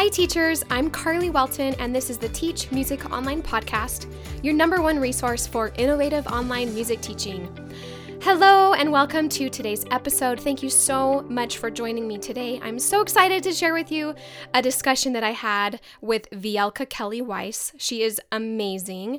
Hi, teachers. I'm Carly Welton, and this is the Teach Music Online Podcast, your number one resource for innovative online music teaching. Hello, and welcome to today's episode. Thank you so much for joining me today. I'm so excited to share with you a discussion that I had with Vielka Kelly Weiss. She is amazing.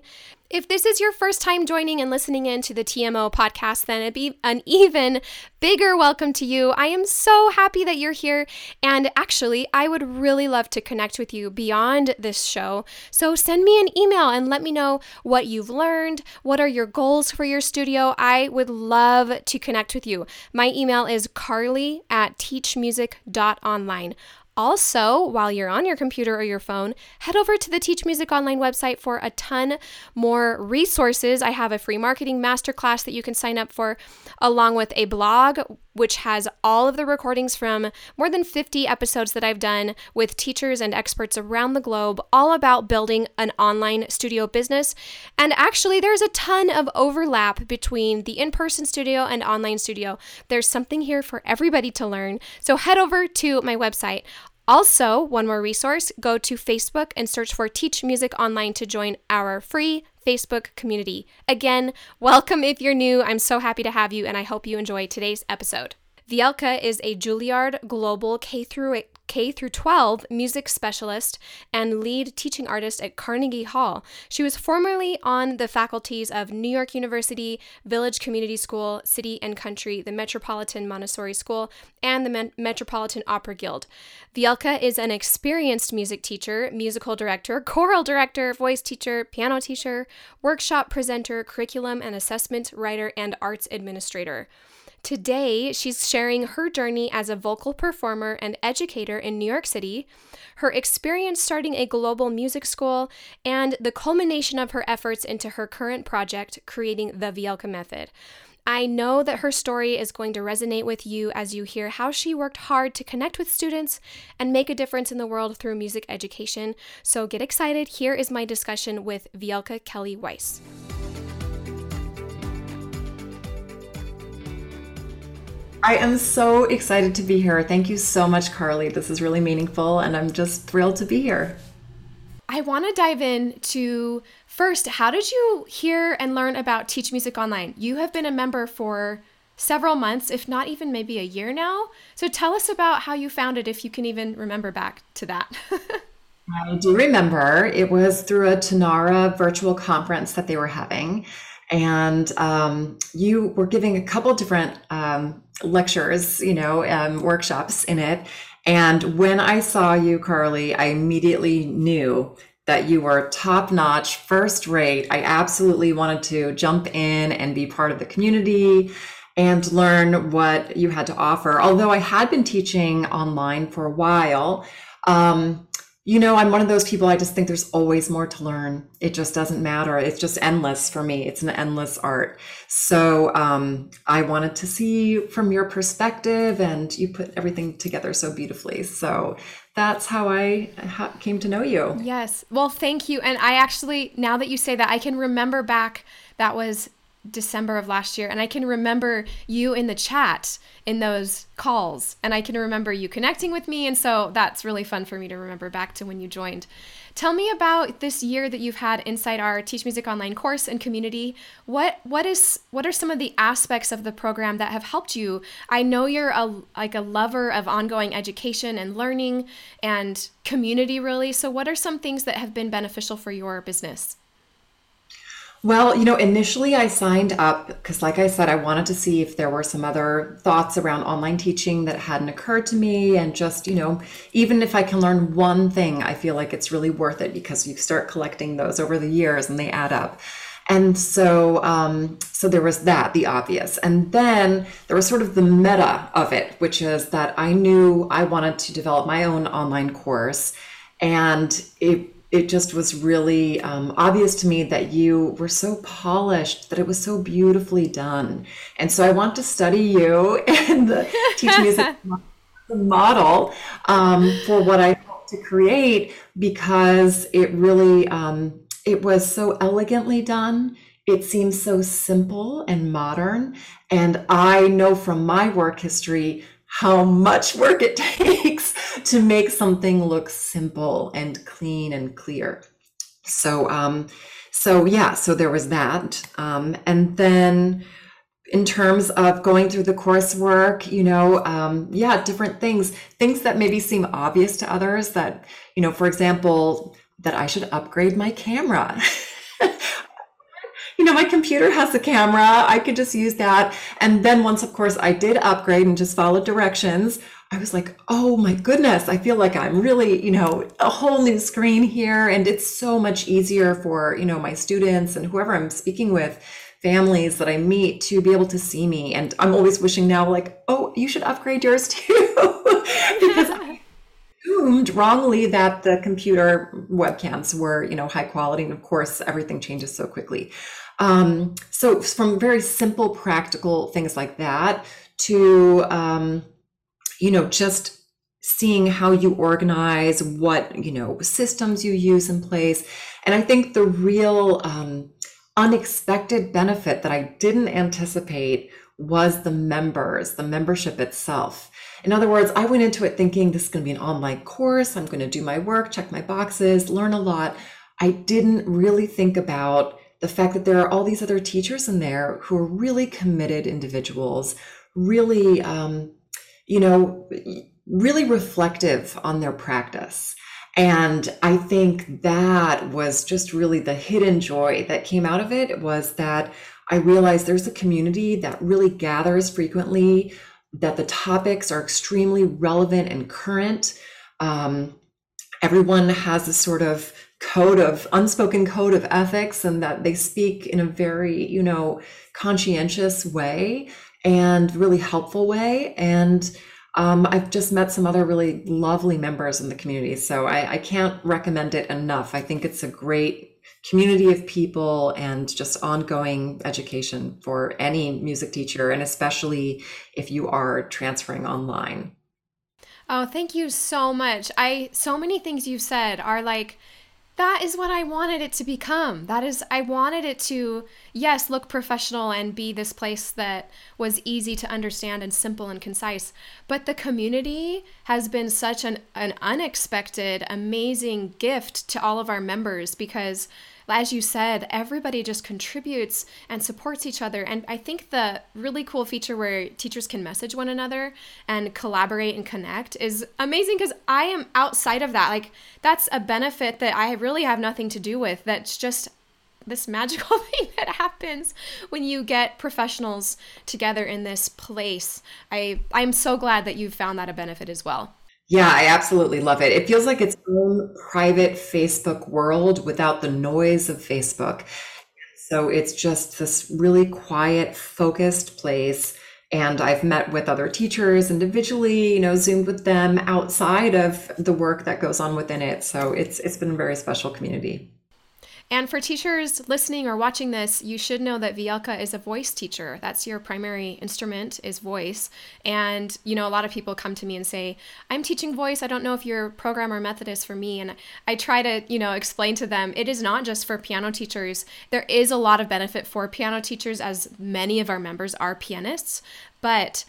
If this is your first time joining and listening in to the TMO podcast, then it'd be an even bigger welcome to you. I am so happy that you're here. And actually, I would really love to connect with you beyond this show. So send me an email and let me know what you've learned. What are your goals for your studio? I would love to connect with you. My email is carly at teachmusic.online. Also, while you're on your computer or your phone, head over to the Teach Music Online website for a ton more resources. I have a free marketing masterclass that you can sign up for, along with a blog which has all of the recordings from more than 50 episodes that I've done with teachers and experts around the globe, all about building an online studio business. And actually, there's a ton of overlap between the in person studio and online studio. There's something here for everybody to learn. So head over to my website. Also, one more resource go to Facebook and search for Teach Music Online to join our free Facebook community. Again, welcome if you're new. I'm so happy to have you, and I hope you enjoy today's episode. Vielka is a Juilliard Global K through K through 12 music specialist and lead teaching artist at Carnegie Hall. She was formerly on the faculties of New York University, Village Community School, City and Country, the Metropolitan Montessori School, and the Metropolitan Opera Guild. Vielka is an experienced music teacher, musical director, choral director, voice teacher, piano teacher, workshop presenter, curriculum and assessment writer, and arts administrator. Today, she's sharing her journey as a vocal performer and educator in New York City, her experience starting a global music school, and the culmination of her efforts into her current project, creating the Vielka Method. I know that her story is going to resonate with you as you hear how she worked hard to connect with students and make a difference in the world through music education. So get excited. Here is my discussion with Vielka Kelly Weiss. I am so excited to be here. Thank you so much, Carly. This is really meaningful, and I'm just thrilled to be here. I want to dive in to first, how did you hear and learn about Teach Music Online? You have been a member for several months, if not even maybe a year now. So tell us about how you found it, if you can even remember back to that. I do remember it was through a Tonara virtual conference that they were having and um, you were giving a couple different um, lectures, you know, um, workshops in it. And when I saw you, Carly, I immediately knew that you were top notch, first rate. I absolutely wanted to jump in and be part of the community and learn what you had to offer. Although I had been teaching online for a while, um, you know, I'm one of those people, I just think there's always more to learn. It just doesn't matter. It's just endless for me. It's an endless art. So um, I wanted to see from your perspective, and you put everything together so beautifully. So that's how I came to know you. Yes. Well, thank you. And I actually, now that you say that, I can remember back that was December of last year. And I can remember you in the chat in those calls. And I can remember you connecting with me. And so that's really fun for me to remember back to when you joined. Tell me about this year that you've had inside our Teach Music Online course and community. What what is what are some of the aspects of the program that have helped you? I know you're a like a lover of ongoing education and learning and community really. So what are some things that have been beneficial for your business? Well, you know, initially I signed up because, like I said, I wanted to see if there were some other thoughts around online teaching that hadn't occurred to me. And just, you know, even if I can learn one thing, I feel like it's really worth it because you start collecting those over the years and they add up. And so, um, so there was that, the obvious. And then there was sort of the meta of it, which is that I knew I wanted to develop my own online course. And it it just was really um, obvious to me that you were so polished that it was so beautifully done. And so i want to study you and the teach music model um, for what i hope to create because it really um, it was so elegantly done. It seems so simple and modern. And i know from my work history how much work it takes to make something look simple and clean and clear. So, um, so yeah, so there was that. Um, and then in terms of going through the coursework, you know, um, yeah, different things, things that maybe seem obvious to others that, you know, for example, that I should upgrade my camera. you know, my computer has a camera. I could just use that. And then once, of course, I did upgrade and just followed directions, I was like, oh my goodness, I feel like I'm really, you know, a whole new screen here. And it's so much easier for, you know, my students and whoever I'm speaking with families that I meet to be able to see me. And I'm always wishing now, like, oh, you should upgrade yours too. because I assumed wrongly that the computer webcams were, you know, high quality. And of course, everything changes so quickly. Um, so from very simple, practical things like that to, um, you know, just seeing how you organize, what, you know, systems you use in place. And I think the real, um, unexpected benefit that I didn't anticipate was the members, the membership itself. In other words, I went into it thinking this is going to be an online course. I'm going to do my work, check my boxes, learn a lot. I didn't really think about the fact that there are all these other teachers in there who are really committed individuals, really, um, you know, really reflective on their practice. And I think that was just really the hidden joy that came out of it was that I realized there's a community that really gathers frequently, that the topics are extremely relevant and current. Um, everyone has a sort of code of unspoken code of ethics and that they speak in a very, you know, conscientious way and really helpful way. And um, I've just met some other really lovely members in the community. So I, I can't recommend it enough. I think it's a great community of people and just ongoing education for any music teacher, and especially if you are transferring online. Oh, thank you so much. I so many things you've said are like that is what I wanted it to become. That is, I wanted it to, yes, look professional and be this place that was easy to understand and simple and concise. But the community has been such an, an unexpected, amazing gift to all of our members because as you said, everybody just contributes and supports each other. And I think the really cool feature where teachers can message one another and collaborate and connect is amazing because I am outside of that. Like, that's a benefit that I really have nothing to do with. That's just this magical thing that happens when you get professionals together in this place. I I'm so glad that you found that a benefit as well. Yeah, I absolutely love it. It feels like its own private Facebook world without the noise of Facebook. So it's just this really quiet, focused place. And I've met with other teachers individually, you know, zoomed with them outside of the work that goes on within it. So it's it's been a very special community. And for teachers listening or watching this, you should know that Vielka is a voice teacher. That's your primary instrument is voice. And you know, a lot of people come to me and say, "I'm teaching voice. I don't know if your program or method is for me." And I try to, you know, explain to them it is not just for piano teachers. There is a lot of benefit for piano teachers as many of our members are pianists, but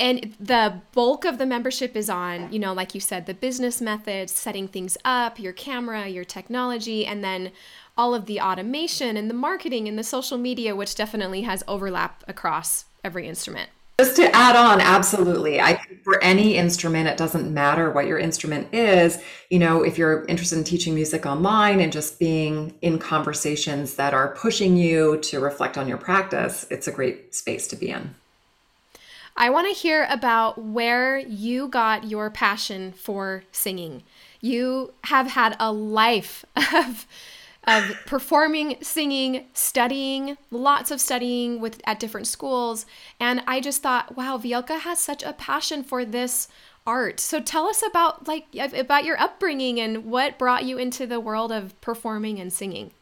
and the bulk of the membership is on you know like you said the business methods setting things up your camera your technology and then all of the automation and the marketing and the social media, which definitely has overlap across every instrument. Just to add on, absolutely. I for any instrument, it doesn't matter what your instrument is. You know, if you're interested in teaching music online and just being in conversations that are pushing you to reflect on your practice, it's a great space to be in. I want to hear about where you got your passion for singing. You have had a life of of performing, singing, studying, lots of studying with at different schools. And I just thought, wow, Vielka has such a passion for this art. So tell us about like about your upbringing and what brought you into the world of performing and singing.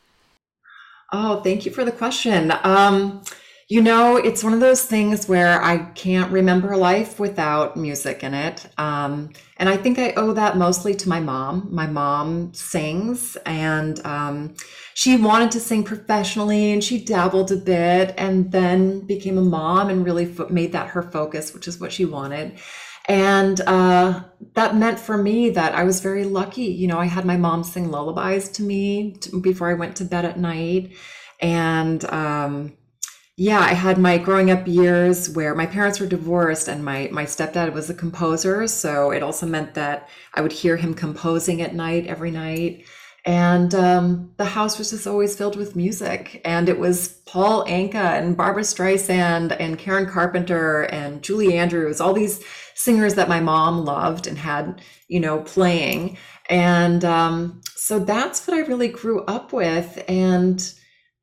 Oh, thank you for the question. Um, you know, it's one of those things where I can't remember life without music in it. Um, and I think I owe that mostly to my mom. My mom sings, and um, she wanted to sing professionally, and she dabbled a bit, and then became a mom and really fo- made that her focus, which is what she wanted. And uh, that meant for me that I was very lucky. You know, I had my mom sing lullabies to me to, before I went to bed at night. And um, yeah, I had my growing up years where my parents were divorced and my, my stepdad was a composer. So it also meant that I would hear him composing at night every night. And um, the house was just always filled with music. And it was Paul Anka and Barbra Streisand and Karen Carpenter and Julie Andrews, all these singers that my mom loved and had, you know, playing. And um, so that's what I really grew up with. And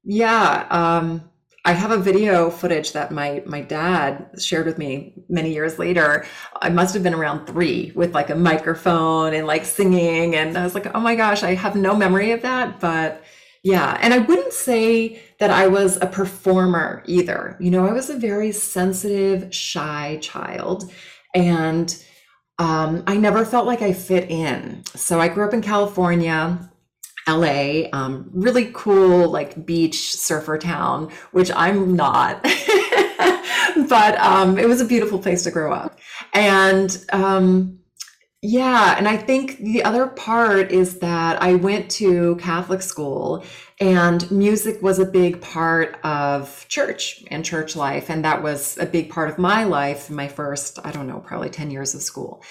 yeah, um, I have a video footage that my my dad shared with me many years later. I must have been around three with like a microphone and like singing, and I was like, oh my gosh, I have no memory of that, but yeah. And I wouldn't say that I was a performer either. You know, I was a very sensitive, shy child, and um, I never felt like I fit in. So I grew up in California LA, um, really cool, like beach surfer town, which I'm not. but um, it was a beautiful place to grow up. And um, yeah, and I think the other part is that I went to Catholic school and music was a big part of church and church life. And that was a big part of my life, my first, I don't know, probably 10 years of school.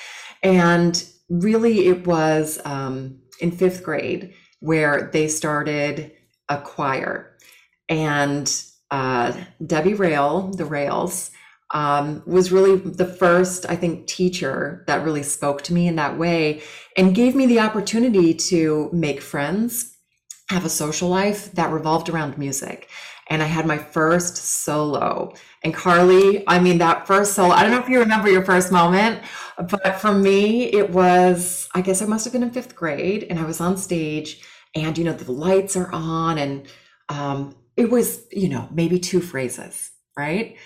And really, it was um, in fifth grade where they started a choir. And uh, Debbie Rail, the Rails, um, was really the first, I think, teacher that really spoke to me in that way and gave me the opportunity to make friends, have a social life that revolved around music. And I had my first solo. And Carly, I mean, that first solo, I don't know if you remember your first moment, but for me, it was, I guess I must have been in fifth grade and I was on stage and you know the lights are on and um, it was you know maybe two phrases right?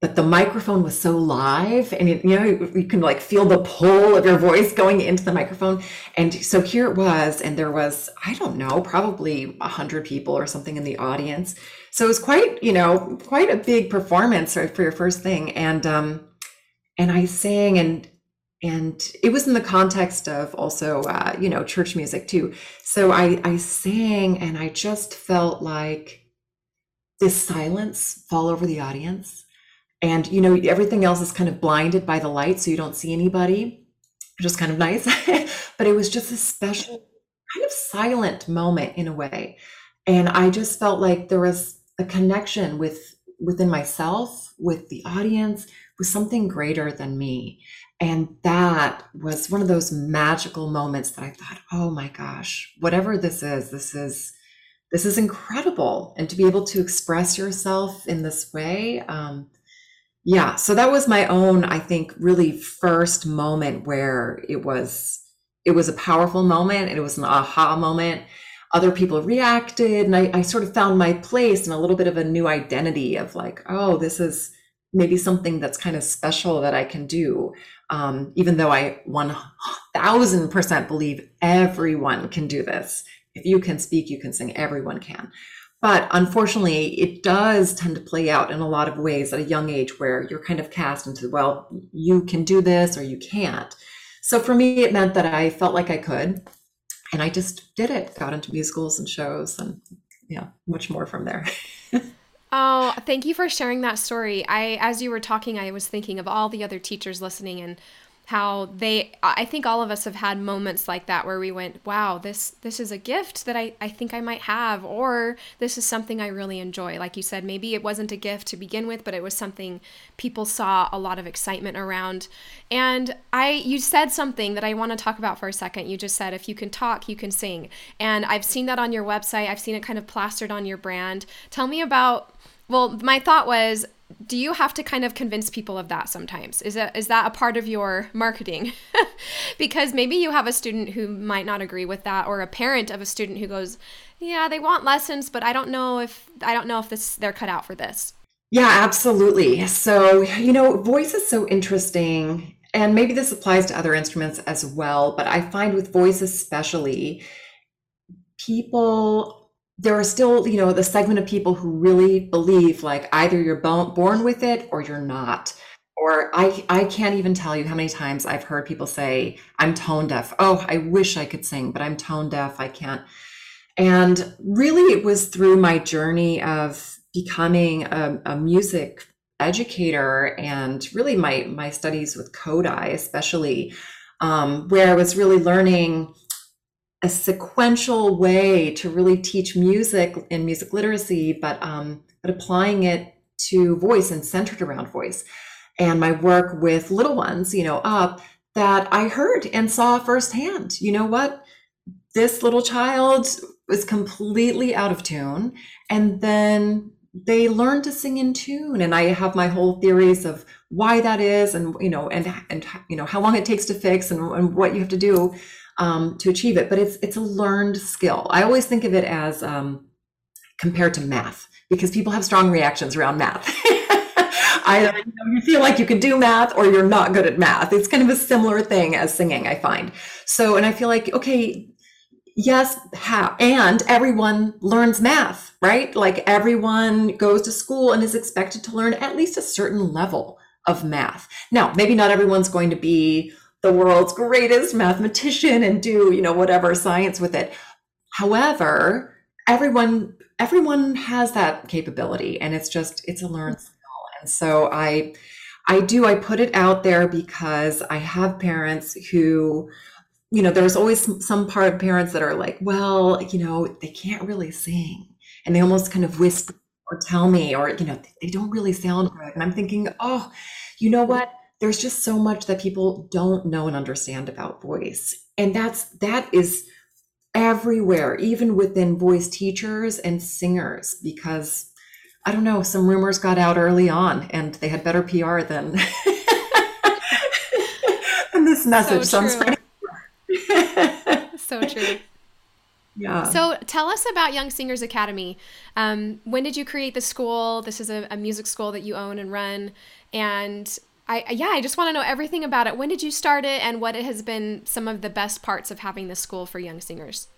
But the microphone was so live and it, you know you can like feel the pull of your voice going into the microphone. And so here it was and there was i don't know probably a hundred people or something in the audience. So it was quite you know quite a big performance for your first thing. And um and i sang and and it was in the context of also uh, you know church music too. So i i sang and i just felt like this silence fall over the audience. And you know everything else is kind of blinded by the light so you don't see anybody which is kind of nice. But it was just a special kind of silent moment in a way. And i just felt like there was a connection with within myself with the audience with something greater than me and that was one of those magical moments that I thought, oh my gosh, whatever this is, this is this is incredible. And to be able to express yourself in this way, um, yeah. So that was my own, I think, really first moment where it was it was a powerful moment and it was an aha moment. Other people reacted, and I, I sort of found my place and a little bit of a new identity of like, oh, this is maybe something that's kind of special that I can do. Um, even though I 1000% believe everyone can do this. If you can speak, you can sing, everyone can. But unfortunately, it does tend to play out in a lot of ways at a young age where you're kind of cast into, well, you can do this or you can't. So for me, it meant that I felt like I could. And I just did it, got into musicals and shows and yeah, much more from there. Oh, thank you for sharing that story. I as you were talking, I was thinking of all the other teachers listening and how they I think all of us have had moments like that where we went, "Wow, this this is a gift that I I think I might have or this is something I really enjoy." Like you said, maybe it wasn't a gift to begin with, but it was something people saw a lot of excitement around. And I you said something that I want to talk about for a second. You just said if you can talk, you can sing. And I've seen that on your website. I've seen it kind of plastered on your brand. Tell me about well, my thought was do you have to kind of convince people of that sometimes? Is that is that a part of your marketing? Because maybe you have a student who might not agree with that or a parent of a student who goes yeah they want lessons but i don't know if i don't know if this they're cut out for this. Yeah absolutely. So you know voice is so interesting and maybe this applies to other instruments as well but i find with voice especially people there are still, you know, the segment of people who really believe like either you're born with it or you're not. or I, I can't even tell you how many times I've heard people say, I'm tone deaf. Oh, I wish I could sing, but I'm tone deaf. I can't. And really, it was through my journey of becoming a, a music educator and really my, my studies with Kodály, especially, um, where I was really learning a sequential way to really teach music and music literacy, but um, but applying it to voice and centered around voice. And my work with little ones, you know, up that I heard and saw firsthand. You know what? This little child was completely out of tune, and then they learn to sing in tune and i have my whole theories of why that is and you know and and you know how long it takes to fix and, and what you have to do um, to achieve it. But it's it's a learned skill. I always think of it as um, compared to math because people have strong reactions around math. Either you, know, you feel like you can do math or you're not good at math. It's kind of a similar thing as singing, I find. So, and I feel like okay, yes, how and everyone learns math, right? Like everyone goes to school and is expected to learn at least a certain level of math. Now, maybe not everyone's going to be the world's greatest mathematician and do, you know, whatever science with it. However, everyone everyone has that capability and it's just it's a learned mm. skill. And so I I do I put it out there because I have parents who you know, there's always some part of parents that are like, well, you know, they can't really sing. And they almost kind of whisper or tell me, or, you know, they don't really sound good. And I'm thinking, oh, you know what? There's just so much that people don't know and understand about voice. And that's that is everywhere, even within voice teachers and singers, because I don't know, some rumors got out early on and they had better PR than, than this message. So, so I'm so true. Yeah. So tell us about Young Singers Academy. Um, when did you create the school? This is a, a music school that you own and run. And I yeah, I just want to know everything about it. When did you start it, and what it has been some of the best parts of having the school for young singers?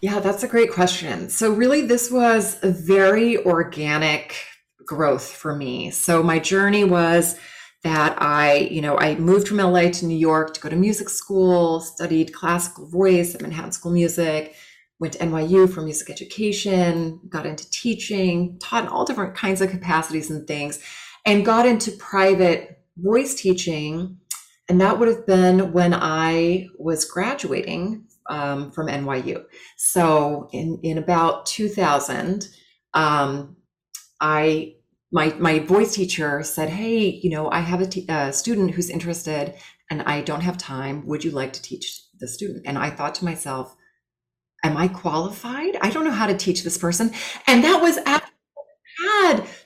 Yeah, that's a great question. So really, this was a very organic growth for me. So my journey was that I, you know, I moved from LA to New York to go to music school, studied classical voice at Manhattan School of Music, went to NYU for music education, got into teaching, taught in all different kinds of capacities and things, and got into private voice teaching, and that would have been when I was graduating um, from NYU. So in in about 2000, um, I my my voice teacher said, "Hey, you know, I have a, t- a student who's interested, and I don't have time. Would you like to teach the student?" And I thought to myself, "Am I qualified? I don't know how to teach this person." And that was after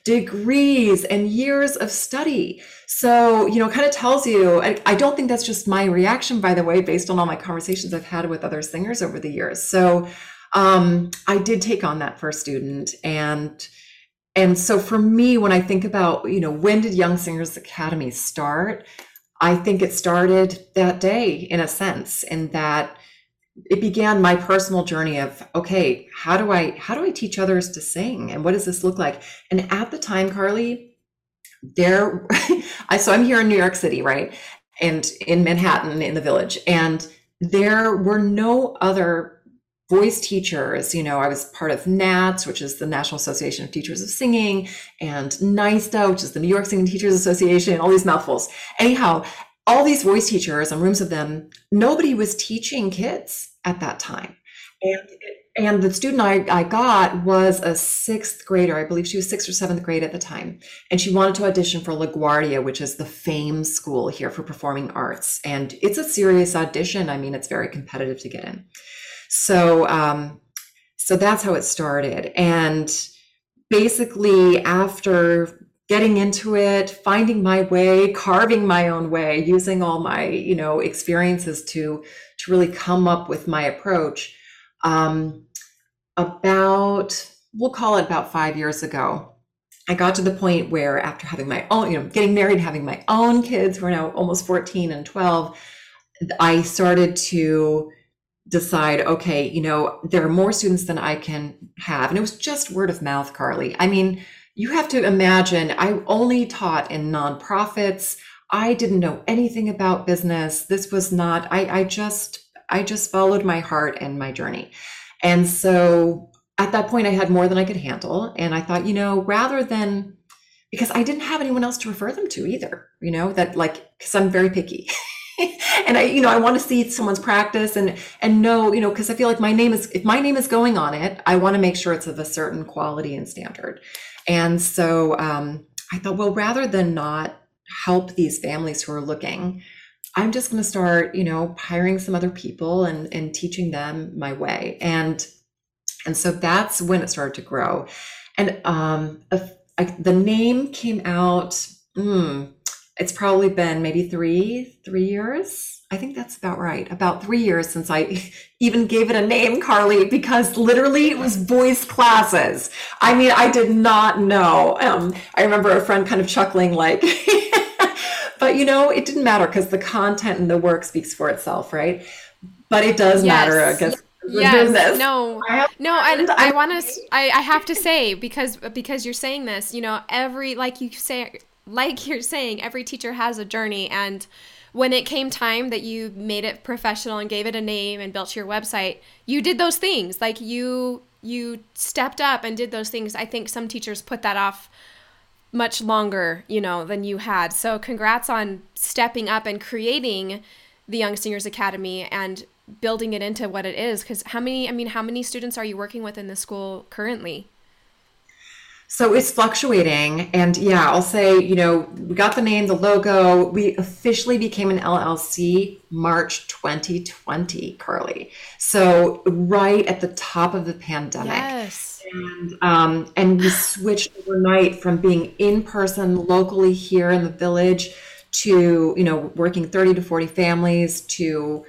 degrees and years of study. So, you know, kind of tells you, I, I, don't think that's just my reaction, by the way, based on all my conversations I've had with other singers over the years. So, um, I did take on that first student. And, and so for me, when I think about, you know, when did Young Singers Academy start? I think it started that day in a sense, in that it began my personal journey of okay how do i how do i teach others to sing? And what does this look like? And at the time carly there i so i'm here in new york city right? And in manhattan in the village. And there were no other voice teachers. You know i was part of nats which is the national association of teachers of singing and NYSTA which is the new york singing teachers association all these mouthfuls. Anyhow all these voice teachers and rooms of them, nobody was teaching kids at that time. And, and the student I, I got was a sixth grader. I believe she was sixth or seventh grade at the time. And she wanted to audition for LaGuardia, which is the fame school here for performing arts. And it's a serious audition. I mean, it's very competitive to get in. So, um, so that's how it started. And basically, after getting into it, finding my way, carving my own way, using all my, you know, experiences to to really come up with my approach. Um, about we'll call it about five years ago, I got to the point where after having my own, you know, getting married, having my own kids who are now almost 14 and 12, I started to decide, okay, you know, there are more students than I can have. And it was just word of mouth, Carly. I mean, you have to imagine I only taught in nonprofits. I didn't know anything about business. This was not, I, I just, I just followed my heart and my journey. And so at that point, I had more than I could handle. And I thought, you know, rather than, because I didn't have anyone else to refer them to either, you know, that like, because I'm very picky. and I, you know, I want to see someone's practice and and know, you know, because I feel like my name is if my name is going on it, I want to make sure it's of a certain quality and standard. And so um, I thought, well, rather than not help these families who are looking, I'm just going to start, you know, hiring some other people and and teaching them my way. And and so that's when it started to grow. And um, the name came out. Mm, it's probably been maybe three three years i think that's about right. About three years since i even gave it a name carly because literally it was voice classes. I mean i did not know. Um, i remember a friend kind of chuckling like but you know it didn't matter because the content and the work speaks for itself right? But it does yes. matter i guess yes. no. No and i, I want to I, I have to say because because you're saying this you know every like you say like you're saying, every teacher has a journey. And when it came time that you made it professional and gave it a name and built your website, you did those things. Like you you stepped up and did those things. I think some teachers put that off much longer, you know, than you had. So congrats on stepping up and creating the Young Singers Academy and building it into what it is cuz how many I mean how many students are you working with in the school currently? So it's fluctuating. And yeah, I'll say, you know, we got the name, the logo. We officially became an LLC March 2020, Carly. So right at the top of the pandemic. Yes. And, um, and we switched overnight from being in person locally here in the village to, you know, working 30 to 40 families to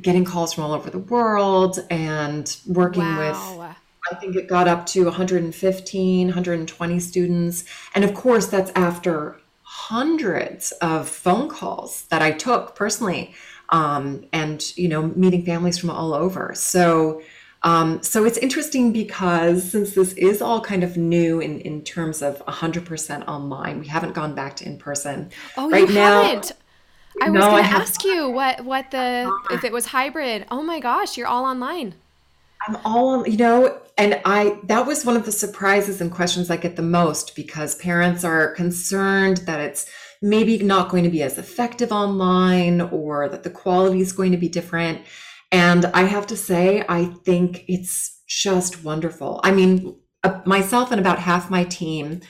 getting calls from all over the world and working wow. with I think it got up to 115, 120 students. And of course, that's after hundreds of phone calls that I took personally um, and, you know, meeting families from all over. So, um, so it's interesting because since this is all kind of new in, in terms of 100% online, we haven't gone back to in person. Oh, right you now, haven't? I was going to ask you what what the if it was hybrid. Oh my gosh, you're all online. I'm all, you know, and I, that was one of the surprises and questions I get the most because parents are concerned that it's maybe not going to be as effective online or that the quality is going to be different. And I have to say, I think it's just wonderful. I mean, uh, myself and about half my team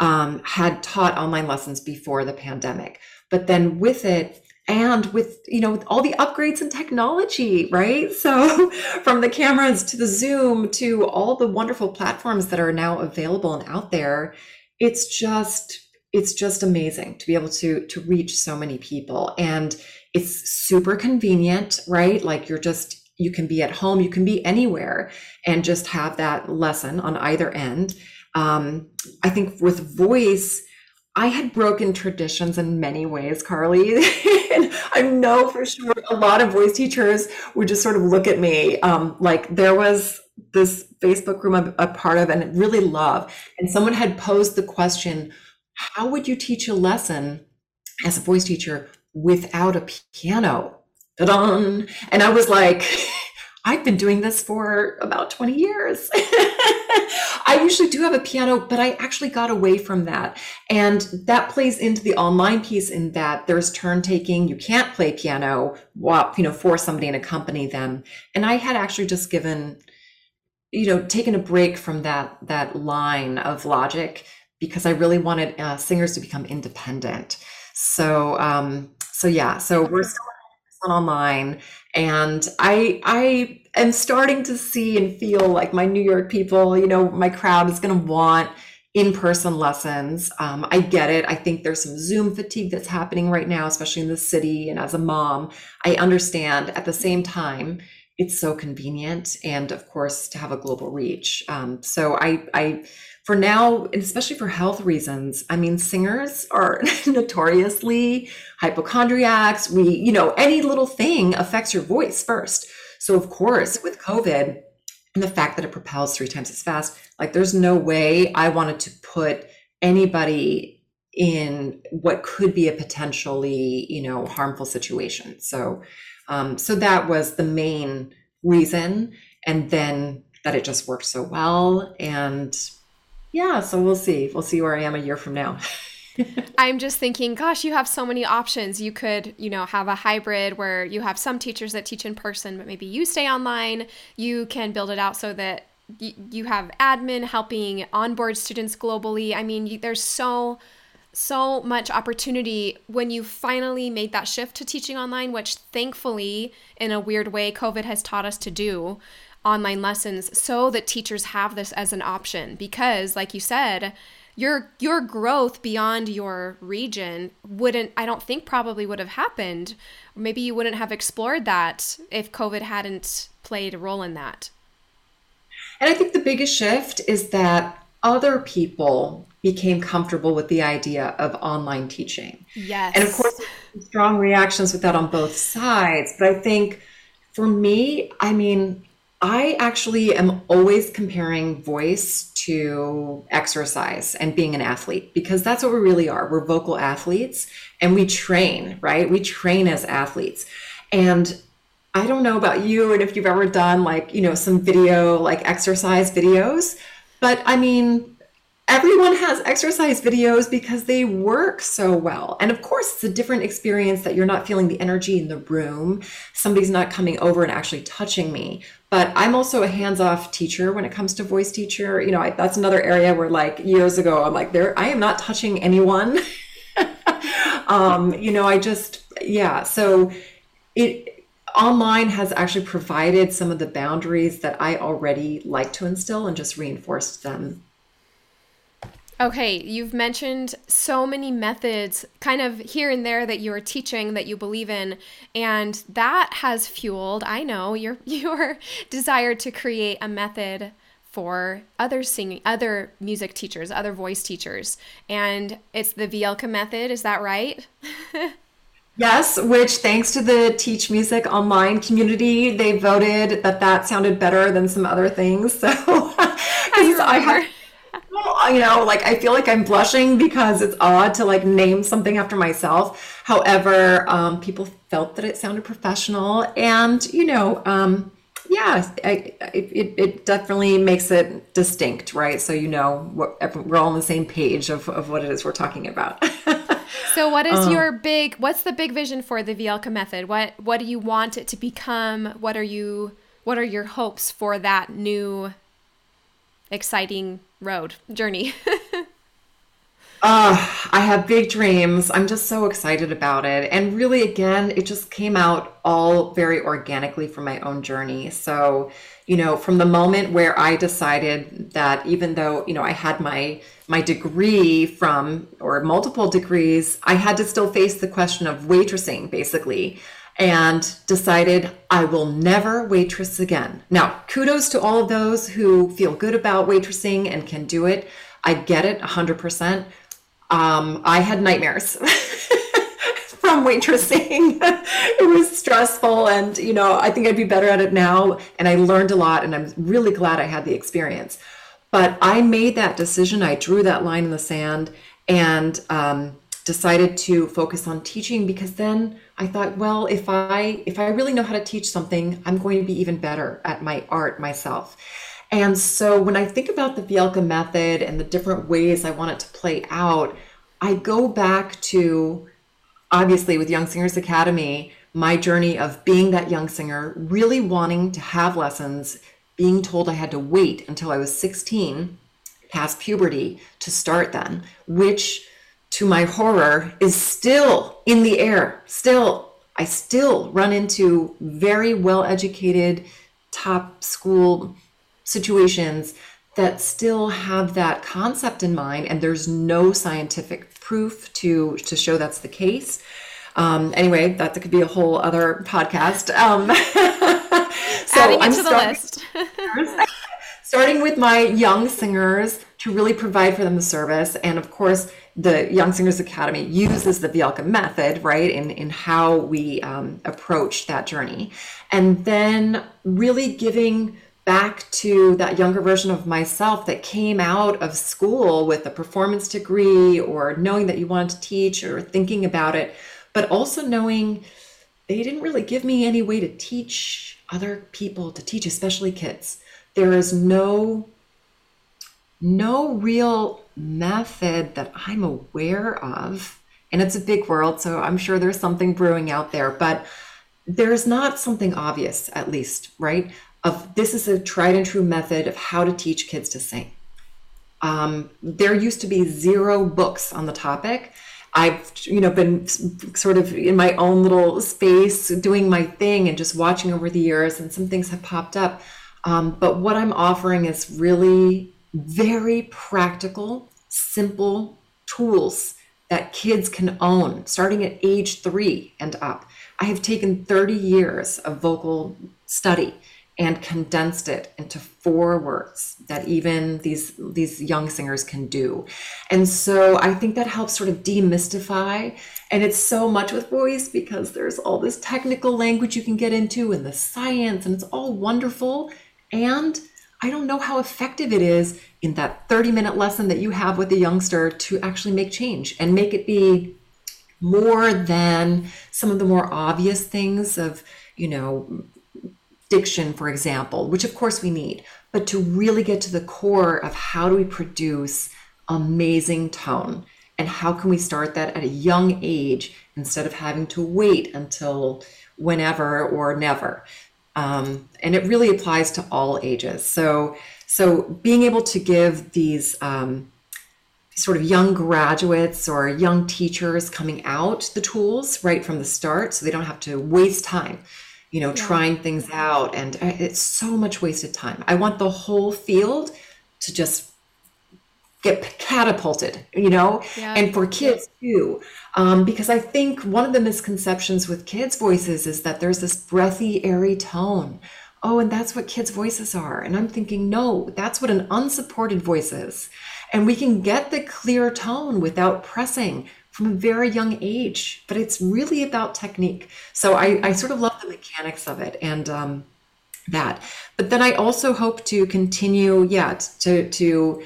um, had taught online lessons before the pandemic. But then with it, and with you know with all the upgrades in technology right? So from the cameras to the zoom to all the wonderful platforms that are now available and out there it's just it's just amazing to be able to to reach so many people. And it's super convenient right? Like you're just you can be at home you can be anywhere and just have that lesson on either end. Um, i think with voice I had broken traditions in many ways, Carly. I know for sure a lot of voice teachers would just sort of look at me. Um, like there was this Facebook group I'm a part of and really love. And someone had posed the question How would you teach a lesson as a voice teacher without a piano? Ta-da! And I was like, I've been doing this for about 20 years. I usually do have a piano, but I actually got away from that. And that plays into the online piece in that there's turn taking. You can't play piano while, you know, for somebody and accompany them. And I had actually just given, you know, taken a break from that, that line of logic because I really wanted uh, singers to become independent. So, um, so yeah, so we're still online and i i am starting to see and feel like my new york people you know my crowd is going to want in-person lessons. Um, i get it. I think there's some zoom fatigue that's happening right now especially in the city and as a mom. I understand. At the same time it's so convenient and of course to have a global reach. Um, so i i for now, especially for health reasons, I mean, singers are notoriously hypochondriacs. We, you know, any little thing affects your voice first. So, of course, with COVID and the fact that it propels three times as fast, like there's no way I wanted to put anybody in what could be a potentially you know harmful situation so um, so that was the main reason and then that it just worked so well and yeah so we'll see we'll see where i am a year from now I'm just thinking, gosh, you have so many options. You could, you know, have a hybrid where you have some teachers that teach in person, but maybe you stay online. You can build it out so that you have admin helping onboard students globally. I mean, you, there's so so much opportunity when you finally made that shift to teaching online, which thankfully, in a weird way, COVID has taught us to do online lessons so that teachers have this as an option. Because, like you said, your your growth beyond your region wouldn't I don't think probably would have happened. Maybe you wouldn't have explored that if COVID hadn't played a role in that. And I think the biggest shift is that other people became comfortable with the idea of online teaching. Yes. And of course, strong reactions with that on both sides. But I think for me, I mean, I actually am always comparing voice to exercise and being an athlete because that's what we really are. We're vocal athletes and we train, right? We train as athletes. And I don't know about you and if you've ever done like, you know, some video, like exercise videos, but I mean, everyone has exercise videos because they work so well. And of course, it's a different experience that you're not feeling the energy in the room. Somebody's not coming over and actually touching me. But I'm also a hands-off teacher when it comes to voice teacher. You know, I, that's another area where like years ago, I'm like, there, I am not touching anyone. um, you know, I just, yeah. So it, online has actually provided some of the boundaries that I already like to instill and just reinforced them. Okay, you've mentioned so many methods kind of here and there that you are teaching that you believe in and that has fueled, I know, your your desire to create a method for other singing other music teachers, other voice teachers. And it's the Vielka method, is that right? Yes, which thanks to the Teach Music online community, they voted that that sounded better than some other things. So, I, I have, you know, like I feel like I'm blushing because it's odd to like name something after myself. However, um, people felt that it sounded professional, and you know, um, yeah, I, it, it definitely makes it distinct, right? So you know, we're all on the same page of, of what it is we're talking about. So what is um, your big what's the big vision for the Vielka method? What what do you want it to become? What are you what are your hopes for that new exciting road journey? Uh, I have big dreams. I'm just so excited about it. And really, again, it just came out all very organically from my own journey. So, you know, from the moment where I decided that even though, you know, I had my my degree from or multiple degrees, I had to still face the question of waitressing basically and decided I will never waitress again. Now, kudos to all of those who feel good about waitressing and can do it. I get it 100%. Um, I had nightmares from waitressing. it was stressful, and you know, I think I'd be better at it now. And I learned a lot, and I'm really glad I had the experience. But I made that decision. I drew that line in the sand and um, decided to focus on teaching because then I thought, well, if I if I really know how to teach something, I'm going to be even better at my art myself. And so when I think about the Vielka method and the different ways I want it to play out, I go back to obviously with Young Singers Academy, my journey of being that young singer, really wanting to have lessons, being told I had to wait until I was 16, past puberty, to start then, which to my horror is still in the air. Still, I still run into very well educated, top school situations that still have that concept in mind, and there's no scientific proof to to show that's the case. Um, anyway, that could be a whole other podcast. Um, so Adding it I'm to the list. starting with my young singers to really provide for them the service, and of course, the Young Singers Academy uses the Vielka method, right, in in how we um, approach that journey, and then really giving back to that younger version of myself that came out of school with a performance degree or knowing that you wanted to teach or thinking about it, but also knowing they didn't really give me any way to teach other people to teach, especially kids. There is no no real method that I'm aware of. And it's a big world, so I'm sure there's something brewing out there, but there's not something obvious, at least, right? Of this is a tried and true method of how to teach kids to sing. Um, there used to be zero books on the topic. I've you know been sort of in my own little space doing my thing and just watching over the years, and some things have popped up. Um, but what I'm offering is really very practical, simple tools that kids can own starting at age three and up. I have taken 30 years of vocal study and condensed it into four words that even these these young singers can do and so i think that helps sort of demystify and it's so much with voice because there's all this technical language you can get into and the science and it's all wonderful and i don't know how effective it is in that 30 minute lesson that you have with a youngster to actually make change and make it be more than some of the more obvious things of you know diction, for example, which of course we need, but to really get to the core of how do we produce amazing tone and how can we start that at a young age instead of having to wait until whenever or never. Um, and it really applies to all ages. So, so being able to give these um, sort of young graduates or young teachers coming out the tools right from the start, so they don't have to waste time you know, yeah. trying things out. And it's so much wasted time. I want the whole field to just get catapulted, you know, yeah. and for kids too. Um, because I think one of the misconceptions with kids' voices is that there's this breathy, airy tone. Oh, and that's what kids' voices are. And I'm thinking, no, that's what an unsupported voice is. And we can get the clear tone without pressing, from a very young age, but it's really about technique. So I, I sort of love the mechanics of it and um, that. But then I also hope to continue, yeah, to to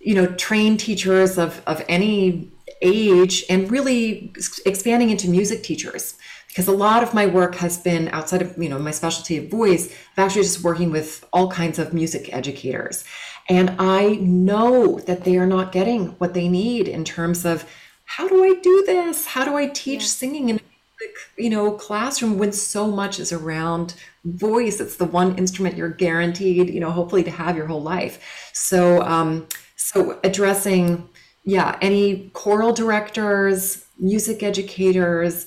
you know train teachers of of any age and really expanding into music teachers because a lot of my work has been outside of you know my specialty of voice i'm actually just working with all kinds of music educators and i know that they are not getting what they need in terms of how do I do this? How do I teach yeah. singing in a you know classroom when so much is around voice? It's the one instrument you're guaranteed, you know, hopefully to have your whole life. So um, so addressing yeah, any choral directors, music educators,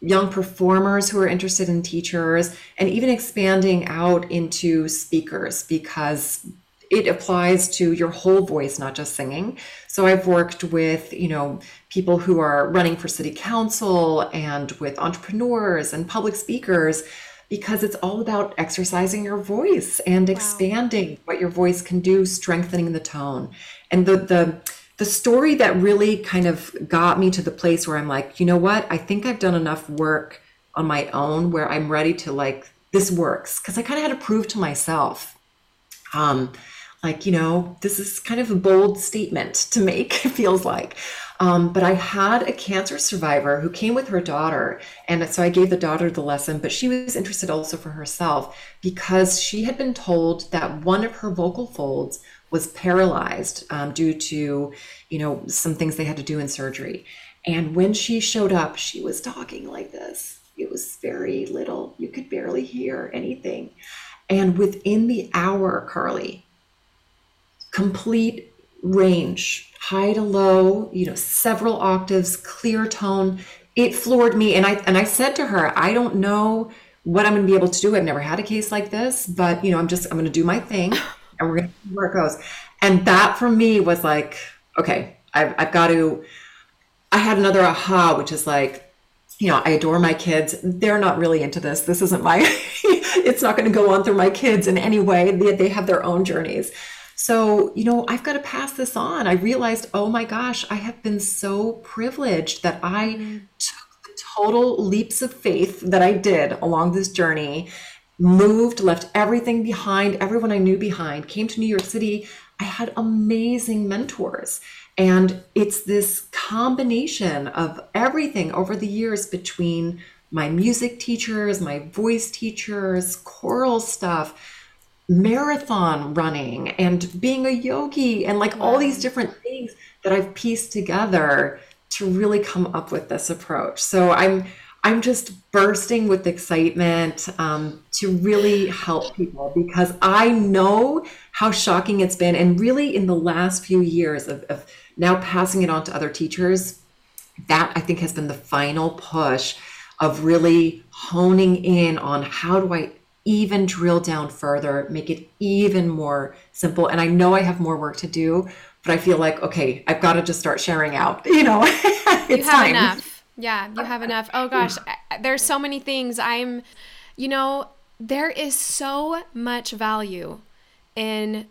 young performers who are interested in teachers, and even expanding out into speakers because it applies to your whole voice, not just singing. So I've worked with, you know, people who are running for city council and with entrepreneurs and public speakers because it's all about exercising your voice and expanding wow. what your voice can do, strengthening the tone. And the the the story that really kind of got me to the place where I'm like, you know what? I think I've done enough work on my own where I'm ready to like this works because I kind of had to prove to myself um, like you know this is kind of a bold statement to make it feels like um, but i had a cancer survivor who came with her daughter and so i gave the daughter the lesson but she was interested also for herself because she had been told that one of her vocal folds was paralyzed um, due to you know some things they had to do in surgery and when she showed up she was talking like this it was very little you could barely hear anything and within the hour carly complete range, high to low, you know, several octaves, clear tone. It floored me. And I and I said to her, I don't know what I'm gonna be able to do. I've never had a case like this, but you know, I'm just I'm gonna do my thing and we're gonna see where it goes. And that for me was like, okay, I've I've got to I had another aha, which is like, you know, I adore my kids. They're not really into this. This isn't my, it's not going to go on through my kids in any way. They, they have their own journeys. So, you know, I've got to pass this on. I realized, oh my gosh, I have been so privileged that I mm. took the total leaps of faith that I did along this journey moved, left everything behind, everyone I knew behind, came to New York City, I had amazing mentors. And it's this combination of everything over the years between my music teachers, my voice teachers, choral stuff, marathon running, and being a yogi, and like all these different things that I've pieced together to really come up with this approach. So I'm I'm just bursting with excitement um, to really help people because I know how shocking it's been. And really, in the last few years of, of now passing it on to other teachers, that I think has been the final push of really honing in on how do I even drill down further, make it even more simple. And I know I have more work to do, but I feel like, okay, I've got to just start sharing out, you know, it's you time. enough. Yeah, you have enough. Oh gosh, there's so many things. I'm, you know, there is so much value in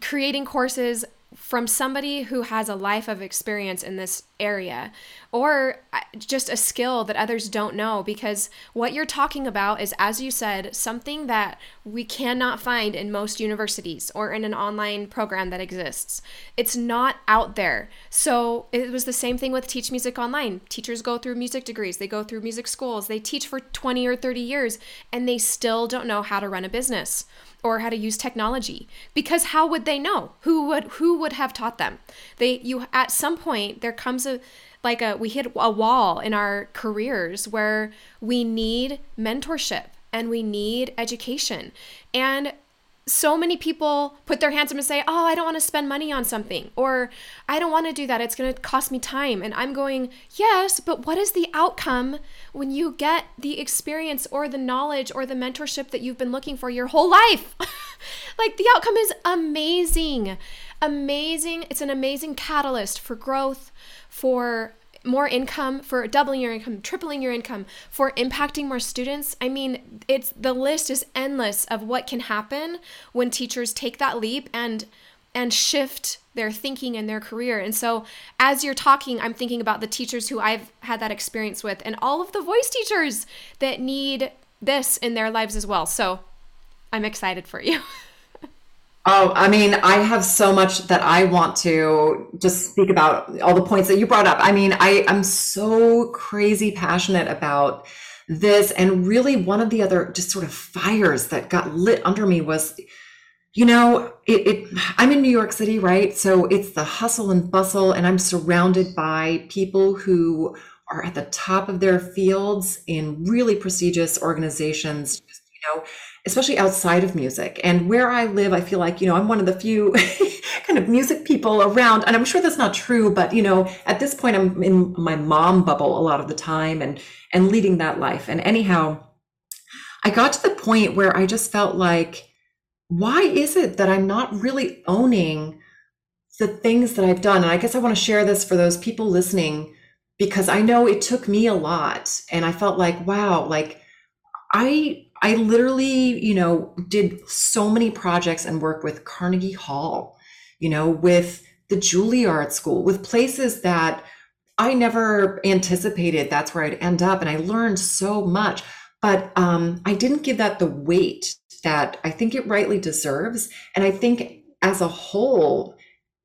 creating courses from somebody who has a life of experience in this area or uh, just a skill that others don't know because what you're talking about is as you said something that we cannot find in most universities or in an online program that exists. It's not out there. So it was the same thing with teach music online. Teachers go through music degrees they go through music schools they teach for 20 or 30 years and they still don't know how to run a business or how to use technology. Because how would they know? Who would who would have taught them? They you at some point there comes a like a we hit a wall in our careers where we need mentorship and we need education and so many people put their hands up and say, Oh, I don't want to spend money on something, or I don't want to do that. It's going to cost me time. And I'm going, Yes, but what is the outcome when you get the experience or the knowledge or the mentorship that you've been looking for your whole life? like the outcome is amazing. Amazing. It's an amazing catalyst for growth, for more income, for doubling your income, tripling your income, for impacting more students. I mean, it's the list is endless of what can happen when teachers take that leap and and shift their thinking and their career. And so as you're talking, I'm thinking about the teachers who I've had that experience with and all of the voice teachers that need this in their lives as well. So I'm excited for you. Oh, I mean, I have so much that I want to just speak about all the points that you brought up. I mean, I am so crazy passionate about this. And really, one of the other just sort of fires that got lit under me was, you know, it, it I'm in New York City, right? So it's the hustle and bustle, and I'm surrounded by people who are at the top of their fields in really prestigious organizations, know especially outside of music. And where I live, I feel like, you know, I'm one of the few kind of music people around. And I'm sure that's not true, but you know, at this point I'm in my mom bubble a lot of the time and and leading that life. And anyhow, I got to the point where I just felt like, why is it that I'm not really owning the things that I've done? And I guess I want to share this for those people listening because I know it took me a lot. And I felt like, wow, like I I literally, you know, did so many projects and work with Carnegie Hall, you know, with the Juilliard School, with places that I never anticipated that's where I'd end up. And I learned so much, but um, I didn't give that the weight that I think it rightly deserves. And I think as a whole,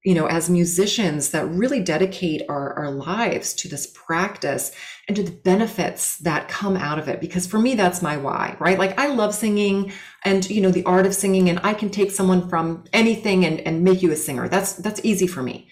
you know, as musicians that really dedicate our, our lives to this practice and to the benefits that come out of it. Because for me, that's my why, right? Like I love singing and, you know, the art of singing, and I can take someone from anything and, and make you a singer. That's, that's easy for me.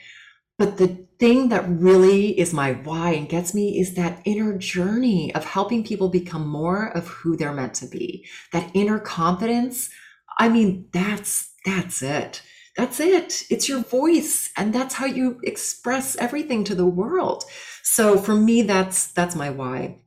But the thing that really is my why and gets me is that inner journey of helping people become more of who they're meant to be. That inner confidence. I mean, that's, that's it that's it. It's your voice and that's how you express everything to the world. So for me that's that's my why.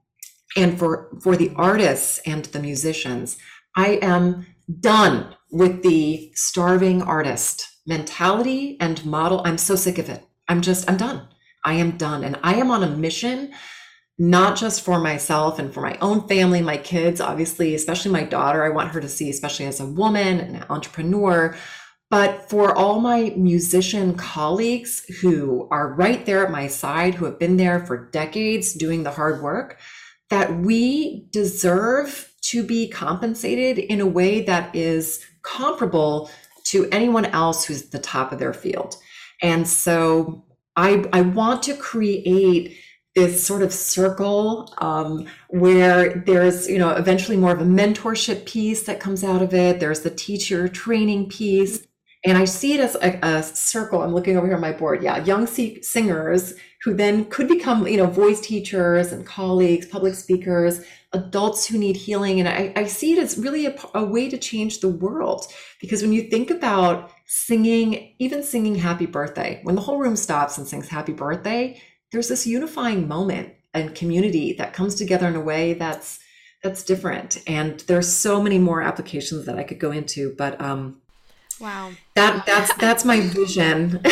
And for for the artists and the musicians i am done with the starving artist mentality and model. I'm so sick of it. I'm just i'm done. I am done. And i am on a mission not just for myself and for my own family, my kids, obviously, especially my daughter. I want her to see, especially as a woman, an entrepreneur, but for all my musician colleagues who are right there at my side, who have been there for decades doing the hard work, that we deserve to be compensated in a way that is comparable to anyone else who's at the top of their field. And so I, I want to create this sort of circle um, where there's you know eventually more of a mentorship piece that comes out of it there's the teacher training piece and i see it as a, a circle i'm looking over here on my board yeah young singers who then could become you know voice teachers and colleagues public speakers adults who need healing. And i, I see it as really a, a way to change the world. Because when you think about singing even singing happy birthday when the whole room stops and sings happy birthday there's this unifying moment and community that comes together in a way that's that's different. And there's so many more applications that i could go into but um wow. That that's that's my vision.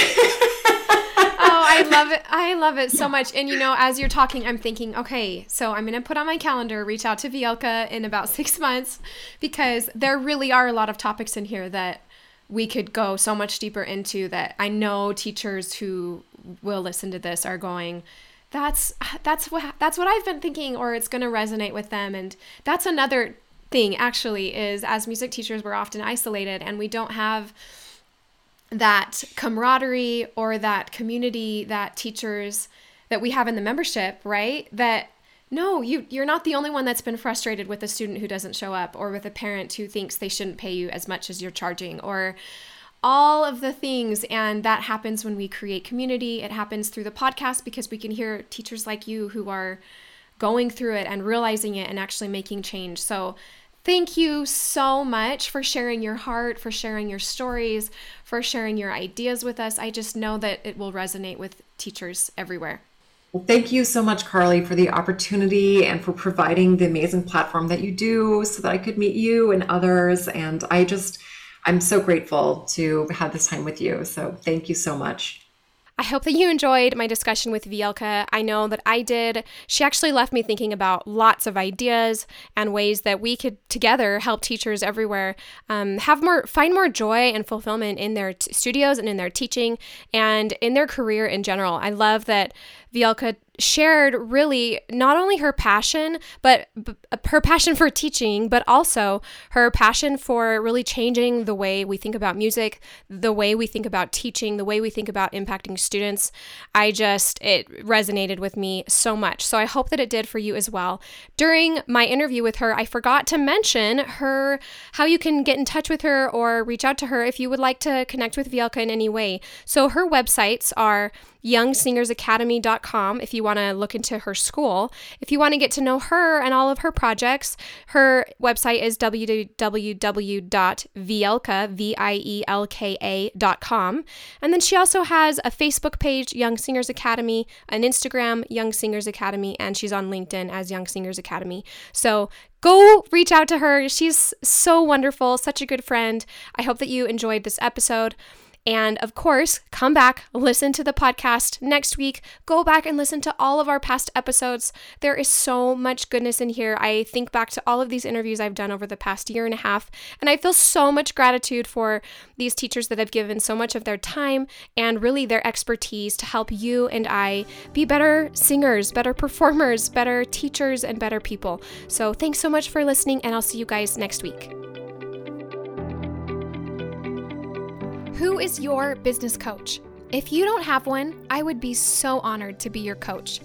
Oh i love it. I love it so much. And you know as you're talking i'm thinking okay so i'm going to put on my calendar reach out to vielka in about six months because there really are a lot of topics in here that we could go so much deeper into that i know teachers who will listen to this are going that's that's what that's what I've been thinking or it's going to resonate with them. And that's another thing actually is as music teachers we're often isolated and we don't have that camaraderie or that community that teachers that we have in the membership, right? That no, you you're not the only one that's been frustrated with a student who doesn't show up or with a parent who thinks they shouldn't pay you as much as you're charging or all of the things. And that happens when we create community. It happens through the podcast because we can hear teachers like you who are going through it and realizing it and actually making change. So, thank you so much for sharing your heart, for sharing your stories, for sharing your ideas with us. I just know that it will resonate with teachers everywhere. Well, thank you so much, Carly, for the opportunity and for providing the amazing platform that you do so that I could meet you and others. And I just, I'm so grateful to have this time with you. So thank you so much. I hope that you enjoyed my discussion with Vielka. I know that I did. She actually left me thinking about lots of ideas and ways that we could together help teachers everywhere um, have more, find more joy and fulfillment in their t- studios and in their teaching and in their career in general. I love that Vielka shared really not only her passion, but b- uh, her passion for teaching, but also her passion for really changing the way we think about music, the way we think about teaching, the way we think about impacting students. I just, it resonated with me so much. So I hope that it did for you as well. During my interview with her, I forgot to mention her, how you can get in touch with her or reach out to her if you would like to connect with Vielka in any way. So her websites are youngsingersacademy.com if you want to look into her school. If you want to get to know her and all of her projects, her website is www.vielka.com. And then she also has a Facebook page, Young Singers Academy, an Instagram, Young Singers Academy, and she's on LinkedIn as Young Singers Academy. So go reach out to her. She's so wonderful, such a good friend. I hope that you enjoyed this episode. And of course, come back, listen to the podcast next week. Go back and listen to all of our past episodes. There is so much goodness in here. I think back to all of these interviews I've done over the past year and a half, and I feel so much gratitude for these teachers that have given so much of their time and really their expertise to help you and I be better singers, better performers, better teachers, and better people. So thanks so much for listening, and I'll see you guys next week. Who is your business coach? If you don't have one, I would be so honored to be your coach.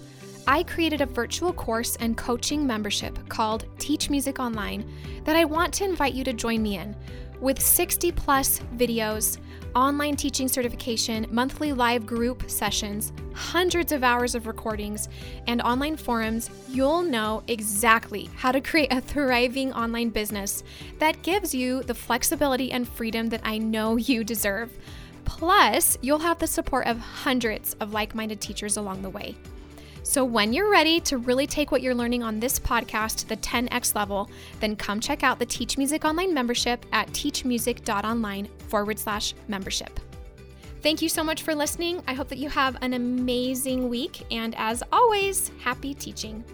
I created a virtual course and coaching membership called Teach Music Online that I want to invite you to join me in. With 60 plus videos, online teaching certification, monthly live group sessions, hundreds of hours of recordings, and online forums, you'll know exactly how to create a thriving online business that gives you the flexibility and freedom that I know you deserve. Plus, you'll have the support of hundreds of like minded teachers along the way. So, when you're ready to really take what you're learning on this podcast to the 10x level, then come check out the Teach Music Online membership at teachmusic.online forward slash membership. Thank you so much for listening. I hope that you have an amazing week. And as always, happy teaching.